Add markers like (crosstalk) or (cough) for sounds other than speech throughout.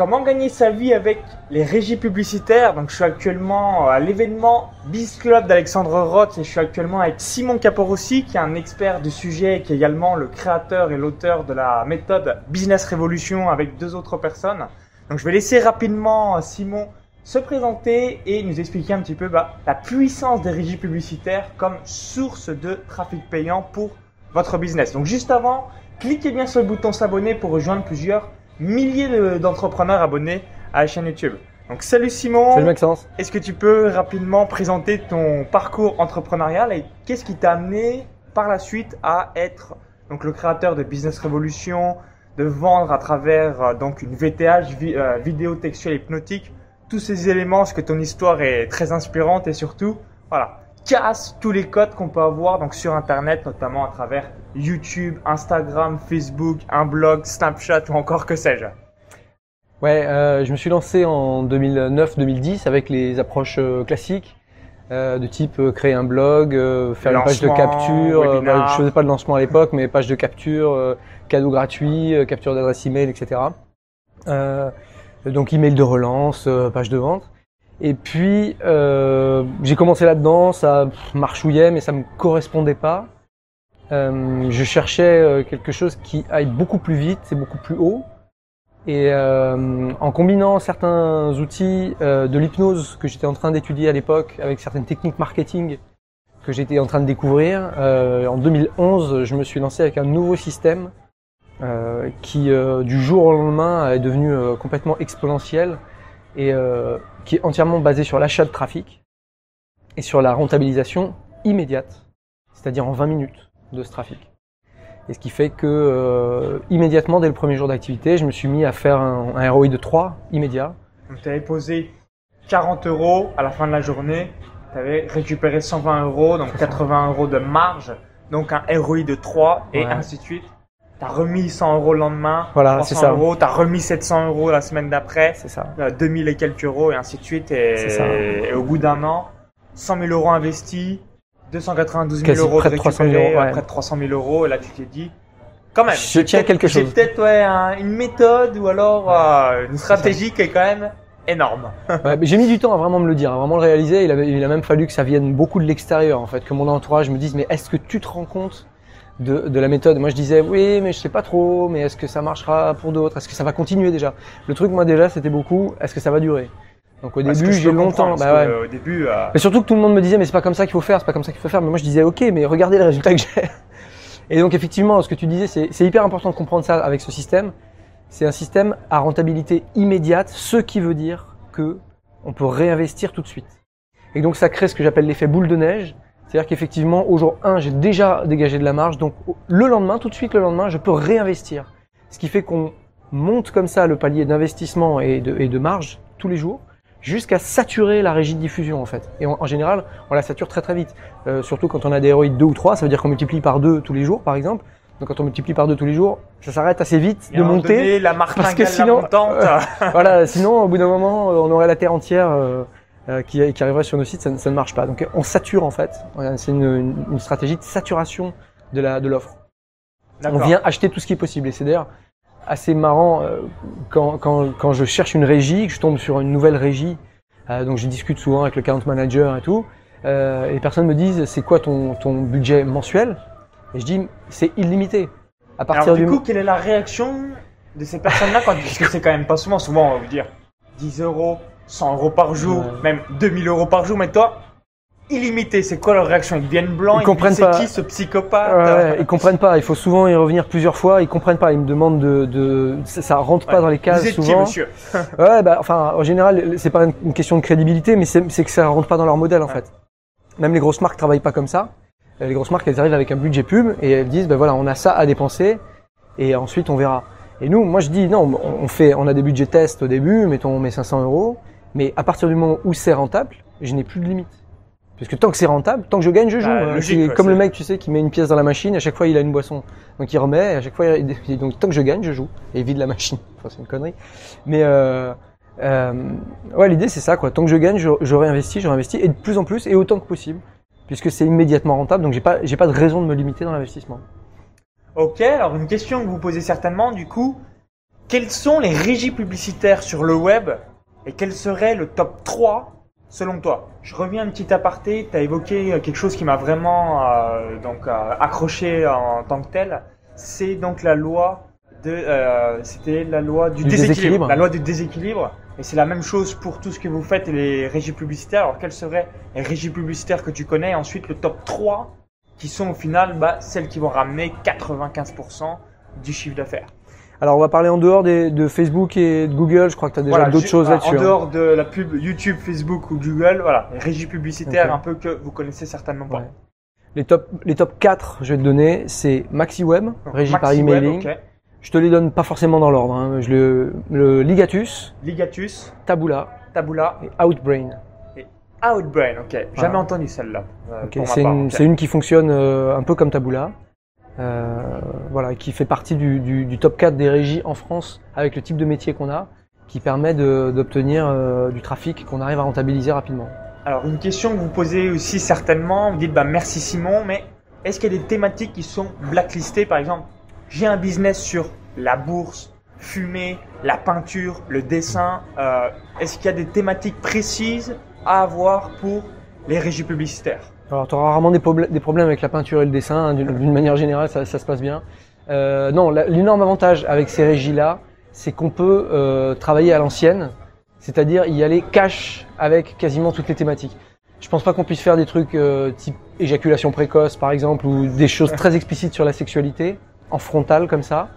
Comment gagner sa vie avec les régies publicitaires? Donc, je suis actuellement à l'événement Biz Club d'Alexandre Roth et je suis actuellement avec Simon Caporossi, qui est un expert du sujet et qui est également le créateur et l'auteur de la méthode Business Revolution avec deux autres personnes. Donc, je vais laisser rapidement Simon se présenter et nous expliquer un petit peu bah, la puissance des régies publicitaires comme source de trafic payant pour votre business. Donc, juste avant, cliquez bien sur le bouton s'abonner pour rejoindre plusieurs milliers d'entrepreneurs abonnés à la chaîne YouTube. Donc salut Simon. Salut Maxence. Est-ce que tu peux rapidement présenter ton parcours entrepreneurial et qu'est-ce qui t'a amené par la suite à être donc le créateur de Business Revolution, de vendre à travers euh, donc une VTH euh, vidéo textuelle hypnotique, tous ces éléments, parce que ton histoire est très inspirante et surtout voilà, casse tous les codes qu'on peut avoir donc sur internet notamment à travers YouTube, Instagram, Facebook, un blog, Snapchat ou encore que sais-je. Ouais, euh, je me suis lancé en 2009-2010 avec les approches euh, classiques euh, de type euh, créer un blog, euh, faire une page de capture. Bah, je faisais pas de lancement à l'époque, mais page de capture, cadeau gratuit, capture d'adresse email, etc. donc email de relance, page de vente. Et puis euh, j'ai commencé là-dedans, ça marchouillait, mais ça me correspondait pas. Euh, je cherchais euh, quelque chose qui aille beaucoup plus vite et beaucoup plus haut. Et euh, en combinant certains outils euh, de l'hypnose que j'étais en train d'étudier à l'époque avec certaines techniques marketing que j'étais en train de découvrir, en 2011, je me suis lancé avec un nouveau système qui, du jour au lendemain, est devenu complètement exponentiel et qui est entièrement basé sur l'achat de trafic et sur la rentabilisation immédiate, c'est-à-dire en 20 minutes de ce trafic. Et ce qui fait que euh, immédiatement, dès le premier jour d'activité, je me suis mis à faire un, un ROI de 3 immédiat. Donc tu avais posé 40 euros à la fin de la journée, tu avais récupéré 120 euros, donc 80 euros de marge, donc un ROI de 3 et ainsi de suite. T'as remis 100 euros le lendemain, voilà, c'est ça. euros, t'as remis 700 euros la semaine d'après, c'est ça. 2000 et quelques euros et ainsi de suite. Et, et au bout d'un an, 100 000 euros investis, 292 000 euros près de 300 000 euros, près de 300 000 euros. Et là, tu t'es dit, quand même, je tiens quelque chose. C'est peut-être ouais, une méthode ou alors euh, une stratégie qui est quand même énorme. (laughs) ouais, j'ai mis du temps à vraiment me le dire, à vraiment le réaliser. Il, avait, il a même fallu que ça vienne beaucoup de l'extérieur, en fait, que mon entourage me dise, mais est-ce que tu te rends compte de, de, la méthode. Moi, je disais oui, mais je sais pas trop. Mais est-ce que ça marchera pour d'autres? Est-ce que ça va continuer déjà? Le truc, moi déjà, c'était beaucoup. Est-ce que ça va durer? Donc au début, j'ai longtemps. Bah, ouais. au début. Euh... Mais surtout que tout le monde me disait mais c'est pas comme ça qu'il faut faire, c'est pas comme ça qu'il faut faire. Mais moi, je disais ok, mais regardez les résultats que j'ai. Et donc effectivement, ce que tu disais, c'est hyper important de comprendre ça avec ce système. C'est un système à rentabilité immédiate, ce qui veut dire que on peut réinvestir tout de suite. Et donc ça crée ce que j'appelle l'effet boule de neige. C'est-à-dire qu'effectivement, au jour 1, j'ai déjà dégagé de la marge, donc le lendemain, tout de suite le lendemain, je peux réinvestir. Ce qui fait qu'on monte comme ça le palier d'investissement et de, et de marge tous les jours, jusqu'à saturer la régie de diffusion en fait. Et en, général, on la sature très très vite. Euh, surtout quand on a des ROI de 2 ou 3, ça veut dire qu'on multiplie par 2 tous les jours par exemple. Donc quand on multiplie par 2 tous les jours, ça s'arrête assez vite de monter. Donné, la parce que sinon, euh, voilà, sinon au bout d'un moment, on aurait la terre entière. Euh, euh, qui, qui, arriverait sur nos sites, ça, ça, ne marche pas. Donc on sature en fait. C'est une, une, stratégie de saturation de la de l'offre. On vient acheter tout ce qui est possible. Et c'est d'ailleurs assez marrant euh, quand, quand, quand, je cherche une régie, que je tombe sur une nouvelle régie. Euh, donc je discute souvent avec le account manager et tout. Euh, et les personnes me disent c'est quoi ton, ton budget mensuel? Et je dis c'est illimité. À partir Alors, du, coup, quelle est la réaction de ces personnes-là quand (laughs) parce que c'est quand même pas souvent, souvent on va vous dire 10 euros, 100 euros par jour, même 2000 euros par jour, mais toi, illimité, c'est quoi leur réaction? Ils deviennent blancs, ils, comprennent pas. C'est qui ce psychopathe? Ouais, Ils comprennent pas, il faut souvent y revenir plusieurs fois, ils comprennent pas, ils me demandent de... de ça, rentre pas dans les cases Vous êtes souvent. Qui, monsieur (laughs) ouais, bah, enfin, en général, c'est pas une question de crédibilité, mais c'est que ça rentre pas dans leur modèle en fait. Même les grosses marques travaillent pas comme ça. Euh, les grosses marques, elles arrivent avec un budget pub et elles disent, ben voilà, on a ça à dépenser et ensuite on verra. Et nous, moi je dis, non, on fait, on a des budgets tests au début, mettons, on met 500 euros. Mais à partir du moment où c'est rentable, je n'ai plus de limite. Parce que tant que c'est rentable, tant que je gagne, je joue. Bah, logique, comme le mec, tu sais, qui met une pièce dans la machine, à chaque fois il a une boisson. Donc il remet, à chaque fois, il... donc tant que je gagne, je joue. Et vide la machine. (laughs) Enfin, c'est une connerie. Mais euh, euh, ouais, l'idée c'est ça, quoi. Tant que je gagne, je, je, réinvestis, je réinvestis, et de plus en plus, et autant que possible. Puisque c'est immédiatement rentable, donc j'ai pas, j'ai pas de raison de me limiter dans l'investissement. Ok, alors une question que vous posez certainement, du coup, quelles sont les régies publicitaires sur le web et quel serait le top 3 selon toi? Je reviens un petit aparté, tu as évoqué quelque chose qui m'a vraiment euh, donc euh, accroché en tant que tel, c'est donc la loi de euh, c'était la loi du, Du déséquilibre, déséquilibre. la loi du déséquilibre et c'est la même chose pour tout ce que vous faites et les régies publicitaires. Alors quelles seraient les régies publicitaires que tu connais? Et ensuite le top 3 qui sont au final bah, celles qui vont ramener 95% du chiffre d'affaires. Alors on va parler en dehors des, de Facebook et de Google. Je crois que tu as déjà Voilà, d'autres choses voilà, là-dessus. En hein. dehors de la pub YouTube, Facebook ou Google, voilà, les régies publicitaires Ok. un peu que vous connaissez certainement pas. Ouais. Les top, les top 4, je vais te donner, c'est MaxiWeb, Donc, régie par emailing. ok. Je te les donne pas forcément dans l'ordre. Hein. Je le, le Ligatus, Ligatus, Taboola Taboola et Outbrain. Outbrain, ok. Jamais entendu celle-là. euh, C'est une, qui fonctionne euh, un peu comme Taboola. Euh, voilà, qui fait partie du, top 4 des régies en France avec le type de métier qu'on a, qui permet d'obtenir euh, du trafic qu'on arrive à rentabiliser rapidement. Alors, une question que vous posez aussi certainement, vous dites, bah, merci Simon, mais est-ce qu'il y a des thématiques qui sont blacklistées? Par exemple, j'ai un business sur la bourse, fumer, la peinture, le dessin. euh, est-ce qu'il y a des thématiques précises à avoir pour les régies publicitaires? Alors, tu auras rarement des, probl- des problèmes avec la peinture et le dessin, hein, d'une manière générale, ça, ça se passe bien. Euh, non, l'énorme avantage avec ces régies-là, c'est qu'on peut euh, travailler à l'ancienne, c'est-à-dire y aller cash avec quasiment toutes les thématiques. Je pense pas qu'on puisse faire des trucs euh, type éjaculation précoce, par exemple, ou des choses très explicites sur la sexualité, en frontal comme ça.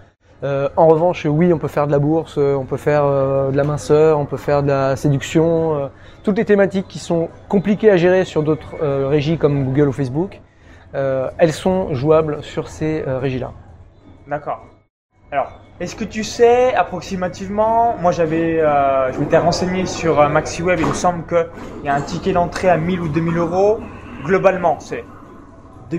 Euh, en revanche, oui, on peut faire de la bourse, euh, on peut faire euh, de la minceur, on peut faire de la séduction, toutes les thématiques qui sont compliquées à gérer sur d'autres régies comme Google ou Facebook, elles sont jouables sur ces régies-là. D'accord. Alors, est-ce que tu sais approximativement, moi j'avais, je m'étais renseigné sur MaxiWeb, il me semble qu'il y a un ticket d'entrée à 1000 ou 2000 euros. Globalement, c'est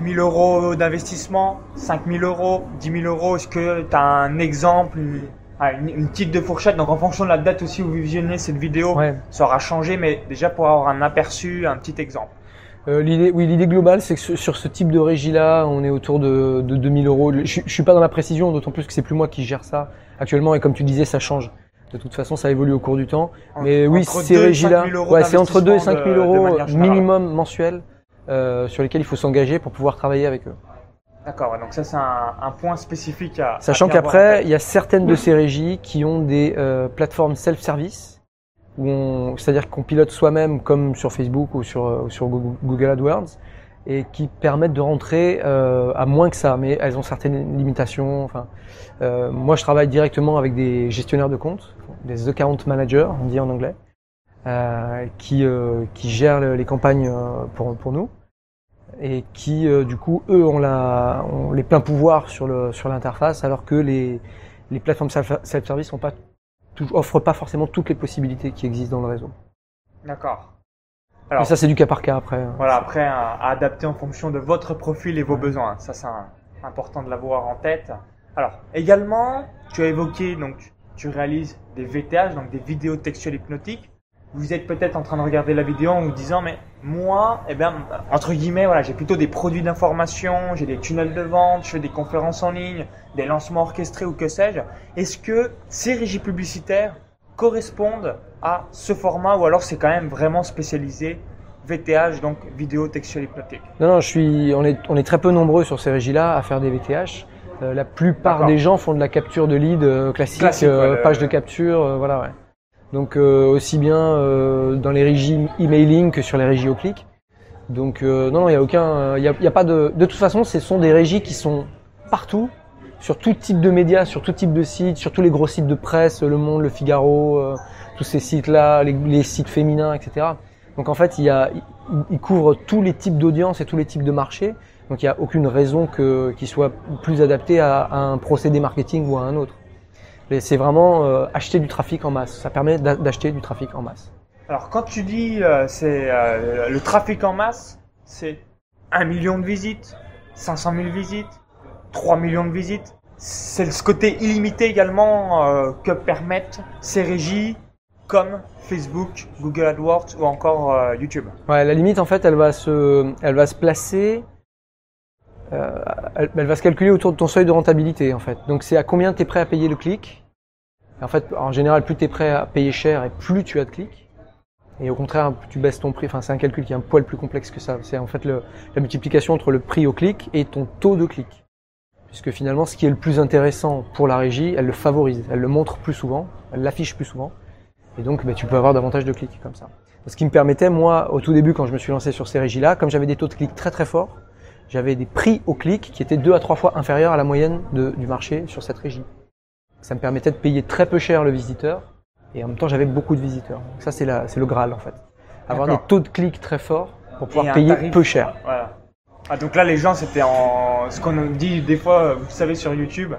2000 euros d'investissement, 5000 euros, 10 000 euros. Est-ce que tu as un exemple, une, une, une petite de fourchette? Donc en fonction de la date aussi où vous visionnez cette vidéo, Ouais. ça aura changé, mais déjà pour avoir un aperçu, un petit exemple. Euh, l'idée, oui, l'idée globale, c'est que sur- ce type de régie-là, on est autour de, de 2000 euros. Je, je suis pas dans la précision, d'autant plus que c'est plus moi qui gère ça actuellement, et comme tu disais, ça change. De toute façon, ça évolue au cours du temps. Mais oui, ces 2 et régies-là, 5 000 euros ouais, c'est entre 2 et 5 000 d'investissement de- de euros minimum mensuels euh, sur lesquels il faut s'engager pour pouvoir travailler avec eux. D'accord, donc ça c'est un, un point spécifique à. Sachant qu'après, il y a certaines de ces régies qui ont des euh, plateformes self-service, c'est-à-dire qu'on pilote soi-même comme sur Facebook ou sur, euh, ou sur Google AdWords, et qui permettent de rentrer euh, à moins que ça, mais elles ont certaines limitations. Enfin, euh, moi, je travaille directement avec des gestionnaires de comptes, des account managers, on dit en anglais, qui, euh, qui gèrent le- les campagnes euh, pour, pour nous et qui euh, du coup eux ont, la, ont les pleins pouvoirs sur le sur l'interface alors que les les plateformes self- self-service ont pas offrent pas forcément toutes les possibilités qui existent dans le réseau. D'accord. Mais Alors, ça c'est du cas par cas après. hein. voilà, après à, à adapter en fonction de votre profil et vos besoins. Ça c'est important de l'avoir en tête. Alors, également, tu as évoqué donc tu réalises des VTH, donc des vidéos textuelles hypnotiques. Vous êtes peut-être en train de regarder la vidéo en vous disant mais moi, eh bien entre guillemets, voilà, j'ai plutôt des produits d'information, j'ai des tunnels de vente, je fais des conférences en ligne, des lancements orchestrés ou que sais-je. Est-ce que ces régies publicitaires correspondent à ce format ou alors c'est quand même vraiment spécialisé VTH, donc vidéo textuelle hypnotique. Non non, je suis on est on est très peu nombreux sur ces régies-là à faire des VTH. Euh, la plupart des gens font de la capture de lead euh, classique, Classique, euh, ouais, page de capture, voilà ouais. Donc euh, aussi bien euh, dans les régies emailing que sur les régies au clic. Donc euh, non non, il y a aucun il y a, pas de de toute façon, ce sont des régies qui sont partout sur tout type de médias, sur tout type de sites, sur tous les gros sites de presse, Le Monde, Le Figaro, tous ces sites-là, les, sites féminins, etc. Donc en fait, il y a, il, couvre tous les types d'audience et tous les types de marchés. Donc il n'y a aucune raison qu'il soit plus adapté à, à un procédé marketing ou à un autre. C'est vraiment euh, acheter du trafic en masse. Ça permet d'a- d'acheter du trafic en masse. Alors quand tu dis euh, c'est euh, le trafic en masse, c'est 1 million de visites, 500 000 visites, 3 millions de visites. C'est ce côté illimité également que permettent ces régies comme Facebook, Google AdWords ou encore YouTube. Ouais, la limite en fait, elle va se, elle va se placer, euh, elle, elle va se calculer autour de ton seuil de rentabilité en fait. Donc c'est à combien tu es prêt à payer le clic en fait, en général, plus tu es prêt à payer cher et plus tu as de clics. Et au contraire, tu baisses ton prix. Enfin, c'est un calcul qui est un poil plus complexe que ça. C'est en fait le- la multiplication entre le prix au clic et ton taux de clic. Puisque finalement, ce qui est le plus intéressant pour la régie, elle le favorise. Elle le montre plus souvent, elle l'affiche plus souvent. Et donc, ben, tu peux avoir davantage de clics comme ça. Ce qui me permettait, moi, au tout début, quand je me suis lancé sur ces régies-là, comme j'avais des taux de clics très très forts, j'avais des prix au clic qui étaient deux à trois fois inférieurs à la moyenne de- du marché sur cette régie. Ça me permettait de payer très peu cher le visiteur et en même temps j'avais beaucoup de visiteurs. Donc ça c'est la- c'est le Graal en fait. Avoir des taux de clics très forts pour pouvoir payer tarif. peu cher. Voilà. Ah, donc là, les gens, c'était en. Ce qu'on dit des fois, vous savez, sur YouTube,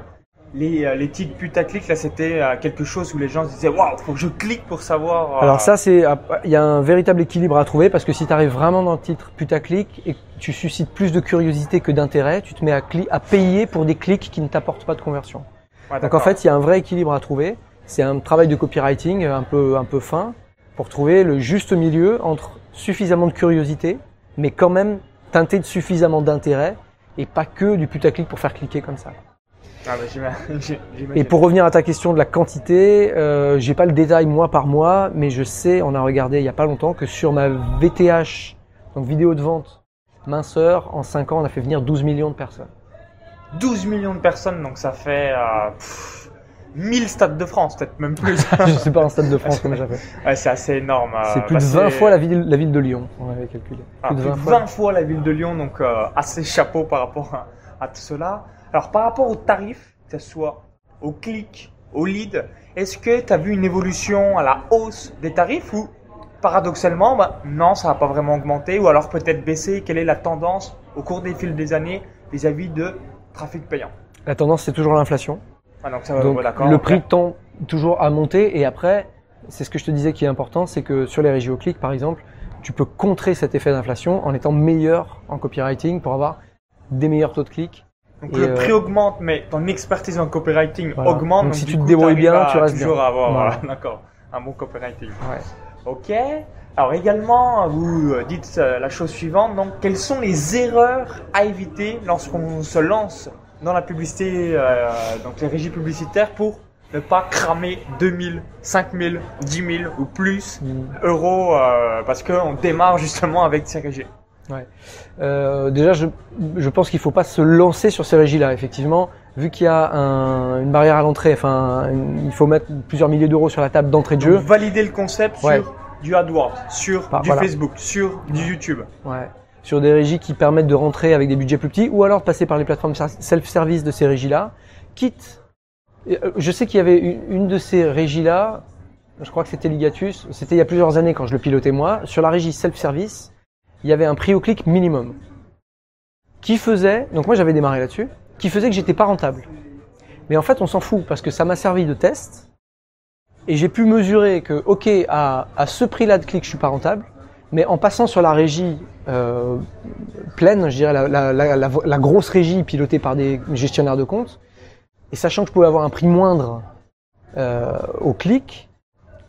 les, euh, les titres putaclic, là, c'était euh, quelque chose où les gens se disaient Waouh, faut que je clique pour savoir. euh, Alors ça c'est il y a un véritable équilibre à trouver parce que si tu arrives vraiment dans le titre putaclic et que tu suscites plus de curiosité que d'intérêt, tu te mets à, cli- à payer pour des clics qui ne t'apportent pas de conversion. ouais, Donc en fait, il y a un vrai équilibre à trouver. C'est un travail de copywriting un peu, un peu fin pour trouver le juste milieu entre suffisamment de curiosité, mais quand même teinté de suffisamment d'intérêt et pas que du putaclic pour faire cliquer comme ça. Ah, bah. (laughs) Et pour revenir à ta question de la quantité, euh, j'ai pas le détail mois par mois, mais je sais, on a regardé il y a pas longtemps que sur ma VTH, donc vidéo de vente minceur, en 5 ans, on a fait venir 12 millions de personnes. 12 millions de personnes, donc ça fait euh, pff, 1000 stades de France, peut-être même plus. (laughs) je sais pas en stade de (laughs) France comment j'ai fait. ouais, c'est assez énorme. euh, C'est plus bah, de 20 c'est- fois la ville, la ville de Lyon, on avait calculé. Ah, plus de 20 fois. 20 fois la ville de Lyon, donc euh, assez chapeau par rapport à, à tout cela. Alors par rapport aux tarifs, que ce soit au clic, au lead, est-ce que tu as vu une évolution à la hausse des tarifs ou paradoxalement, bah, non, ça n'a pas vraiment augmenté ou alors peut-être baissé? Quelle est la tendance au cours des fils des années vis-à-vis de trafic payant? La tendance, c'est toujours l'inflation. ah, donc, ça, va, Donc, ouais, d'accord, le prix tend toujours à monter. Et après, c'est ce que je te disais qui est important, c'est que sur les régies au clic, par exemple, tu peux contrer cet effet d'inflation en étant meilleur en copywriting pour avoir des meilleurs taux de clic. Donc Et, le euh, prix augmente, mais ton expertise en copywriting Voilà. augmente. Donc, si tu te débrouilles bien, à tu restes toujours bien. avoir, Voilà. euh, (laughs) d'accord, un bon copywriting. Ouais. Ok. Alors également, vous euh, dites euh, la chose suivante. Donc, quelles sont les erreurs à éviter lorsqu'on se lance dans la publicité, euh, donc les régies publicitaires, pour ne pas cramer 2000, 5000, 10 000 ou plus euros euh, parce qu'on démarre justement avec ces régies? Euh, déjà, je, je pense qu'il faut pas se lancer sur ces régies-là. Effectivement, vu qu'il y a un- une barrière à l'entrée, enfin, une- il faut mettre plusieurs milliers d'euros sur la table d'entrée de jeu. Donc, valider le concept Ouais. sur du AdWords, sur Bah, du voilà. Facebook, sur du YouTube. Ouais. Sur des régies qui permettent de rentrer avec des budgets plus petits, ou alors de passer par les plateformes self-service de ces régies-là, quitte. euh, Je sais qu'il y avait une, une de ces régies-là, je crois que c'était Ligatus, c'était il y a plusieurs années quand je le pilotais moi, sur la régie self-service, il y avait un prix au clic minimum. Qui faisait, donc moi j'avais démarré là-dessus, qui faisait que j'étais pas rentable. Mais en fait on s'en fout, parce que ça m'a servi de test, et j'ai pu mesurer que, ok, à, à ce prix-là de clic je suis pas rentable, mais en passant sur la régie euh, pleine, je dirais la, la, la, la- grosse régie pilotée par des gestionnaires de compte, et sachant que je pouvais avoir un prix moindre euh, au clic,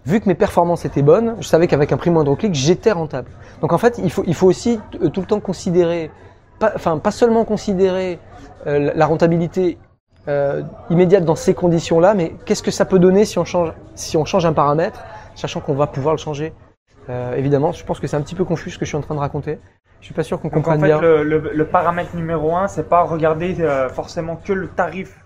vu que mes performances étaient bonnes, je savais qu'avec un prix moindre au clic, j'étais rentable. Donc en fait, il faut, il faut aussi t- tout le temps considérer, pas, enfin pas seulement considérer euh, la- rentabilité euh, immédiate dans ces conditions-là, mais qu'est-ce que ça peut donner si on change, si on change un paramètre, sachant qu'on va pouvoir le changer. Euh, évidemment, je pense que c'est un petit peu confus ce que je suis en train de raconter. Je suis pas sûr qu'on Donc en comprenne fait, bien. le, le- le paramètre numéro un, c'est pas regarder euh, forcément que le tarif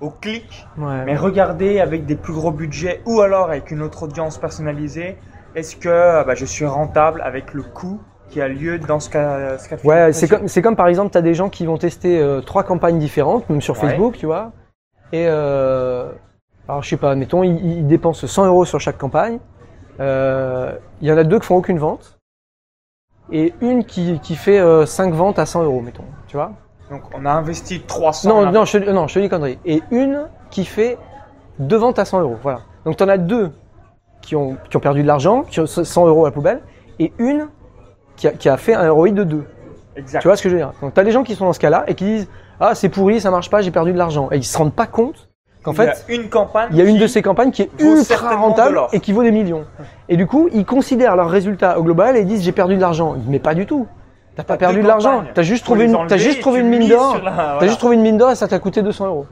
au clic, Ouais. mais regarder avec des plus gros budgets ou alors avec une autre audience personnalisée. Est-ce que euh, bah, je suis rentable avec le coût qui a lieu dans ce cas, ce cas de Ouais, c'est comme, c'est comme par exemple, tu as des gens qui vont tester euh, trois campagnes différentes, même sur Ouais. Facebook, tu vois. Et euh, alors je sais pas, mettons, ils, ils dépensent 100 euros sur chaque campagne. Euh, Il y en a deux qui font aucune vente et une qui, qui fait euh, 5 ventes à 100 euros, mettons, tu vois. Donc on a investi 300. Non, non, je, non, je te dis connerie. Et une qui fait deux ventes à 100 euros, voilà. Donc tu en as deux qui ont, qui ont perdu de l'argent, qui ont 100 euros à la poubelle, et une qui a, qui a fait un ROI de 2. Exact. Tu vois ce que je veux dire? Donc tu as des gens qui sont dans ce cas-là et qui disent ah c'est pourri, ça marche pas, j'ai perdu de l'argent et ils se rendent pas compte qu'en il y a fait une campagne. il y a une de ces campagnes qui est ultra rentable et qui vaut des millions. Et du coup, ils considèrent leur résultat au global et ils disent j'ai perdu de l'argent. Mais pas du tout. T'as pas perdu de l'argent. T'as juste trouvé une, t'as juste trouvé une mine d'or. T'as juste trouvé une mine d'or et ça t'a coûté 200 euros.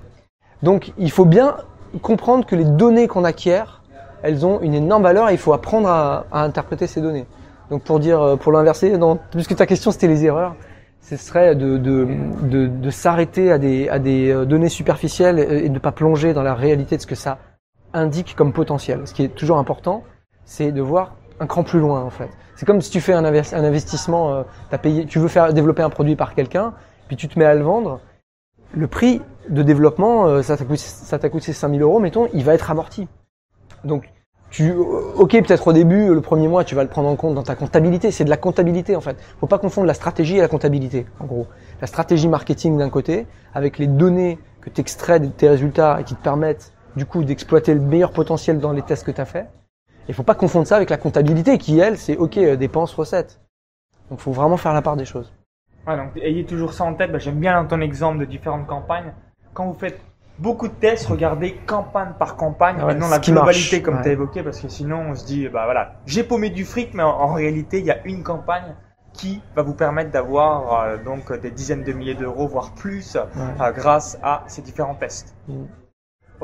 Donc il faut bien comprendre que les données qu'on acquiert, elles ont une énorme valeur et il faut apprendre à, à interpréter ces données. Donc pour dire, euh, pour l'inverser, puisque ta question c'était les erreurs, ce serait de, de, de, de s'arrêter à des, à des euh, données superficielles et et de ne pas plonger dans la réalité de ce que ça indique comme potentiel. Ce qui est toujours important, c'est de voir un cran plus loin en fait. C'est comme si tu fais un, investissement, euh, payé, tu veux faire développer un produit par quelqu'un, puis tu te mets à le vendre. Le prix de développement, euh, ça t'a coûté, ça coûté 5000 euros, mettons, il va être amorti. Donc, tu, ok, peut-être au début, le premier mois, tu vas le prendre en compte dans ta comptabilité. C'est de la comptabilité en fait. Faut pas confondre la stratégie et la comptabilité. En gros, la stratégie marketing d'un côté, avec les données que tu de tes résultats et qui te permettent du coup d'exploiter le meilleur potentiel dans les tests que tu as fait. Il faut pas confondre ça avec la comptabilité qui elle, c'est ok euh, dépenses recettes. Donc, faut vraiment faire la part des choses. Ouais, donc ayez toujours ça en tête. Bah, J'aime bien ton exemple de différentes campagnes. Quand vous faites beaucoup de tests, regardez campagne par campagne ouais, et non la globalité marche, comme ouais. tu as évoqué parce que sinon on se dit bah voilà, j'ai paumé du fric mais en, en réalité il y a une campagne qui va vous permettre d'avoir euh, donc des dizaines de milliers d'euros voire plus euh, grâce à ces différents tests. Mm.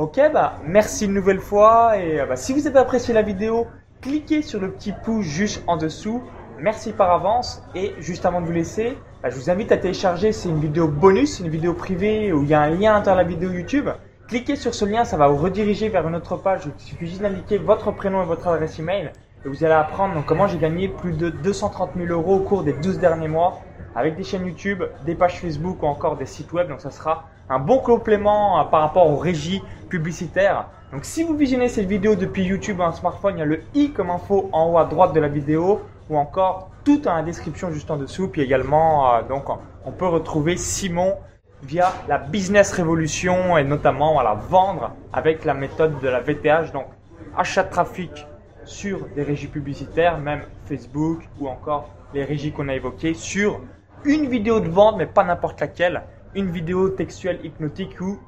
Ok, bah merci une nouvelle fois et euh, bah, si vous avez apprécié la vidéo, cliquez sur le petit pouce juste en dessous. Merci par avance et juste avant de vous laisser, bah, je vous invite à télécharger, c'est une vidéo bonus, une vidéo privée où il y a un lien à la vidéo YouTube. Cliquez sur ce lien, ça va vous rediriger vers une autre page. Il suffit juste d'indiquer votre prénom et votre adresse email et vous allez apprendre comment j'ai gagné plus de 230 000 euros au cours des 12 derniers mois avec des chaînes YouTube, des pages Facebook ou encore des sites web. Donc ça sera un bon complément euh, par rapport aux régies publicitaires. Donc si vous visionnez cette vidéo depuis YouTube ou un smartphone, il y a le i comme info en haut à droite de la vidéo ou encore tout dans la description juste en dessous. Puis également, euh, donc on- peut retrouver Simon via la business révolution et notamment voilà, vendre avec la méthode de la VTH. Donc achat de trafic sur des régies publicitaires, même Facebook ou encore les régies qu'on a évoquées sur une vidéo de vente, mais pas n'importe laquelle, une vidéo textuelle hypnotique où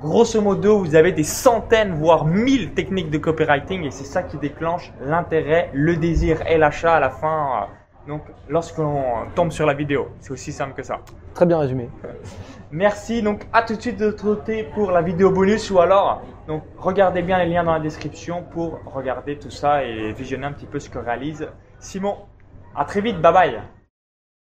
grosso modo vous avez des centaines voire mille techniques de copywriting et c'est ça qui déclenche l'intérêt, le désir et l'achat à la fin. euh, Donc lorsque l'on tombe sur la vidéo, c'est aussi simple que ça. Très bien résumé. (laughs) Merci. Donc, à tout de suite de l'autre côté pour la vidéo bonus ou alors, donc, regardez bien les liens dans la description pour regarder tout ça et visionner un petit peu ce que réalise Simon. À très vite. Bye bye.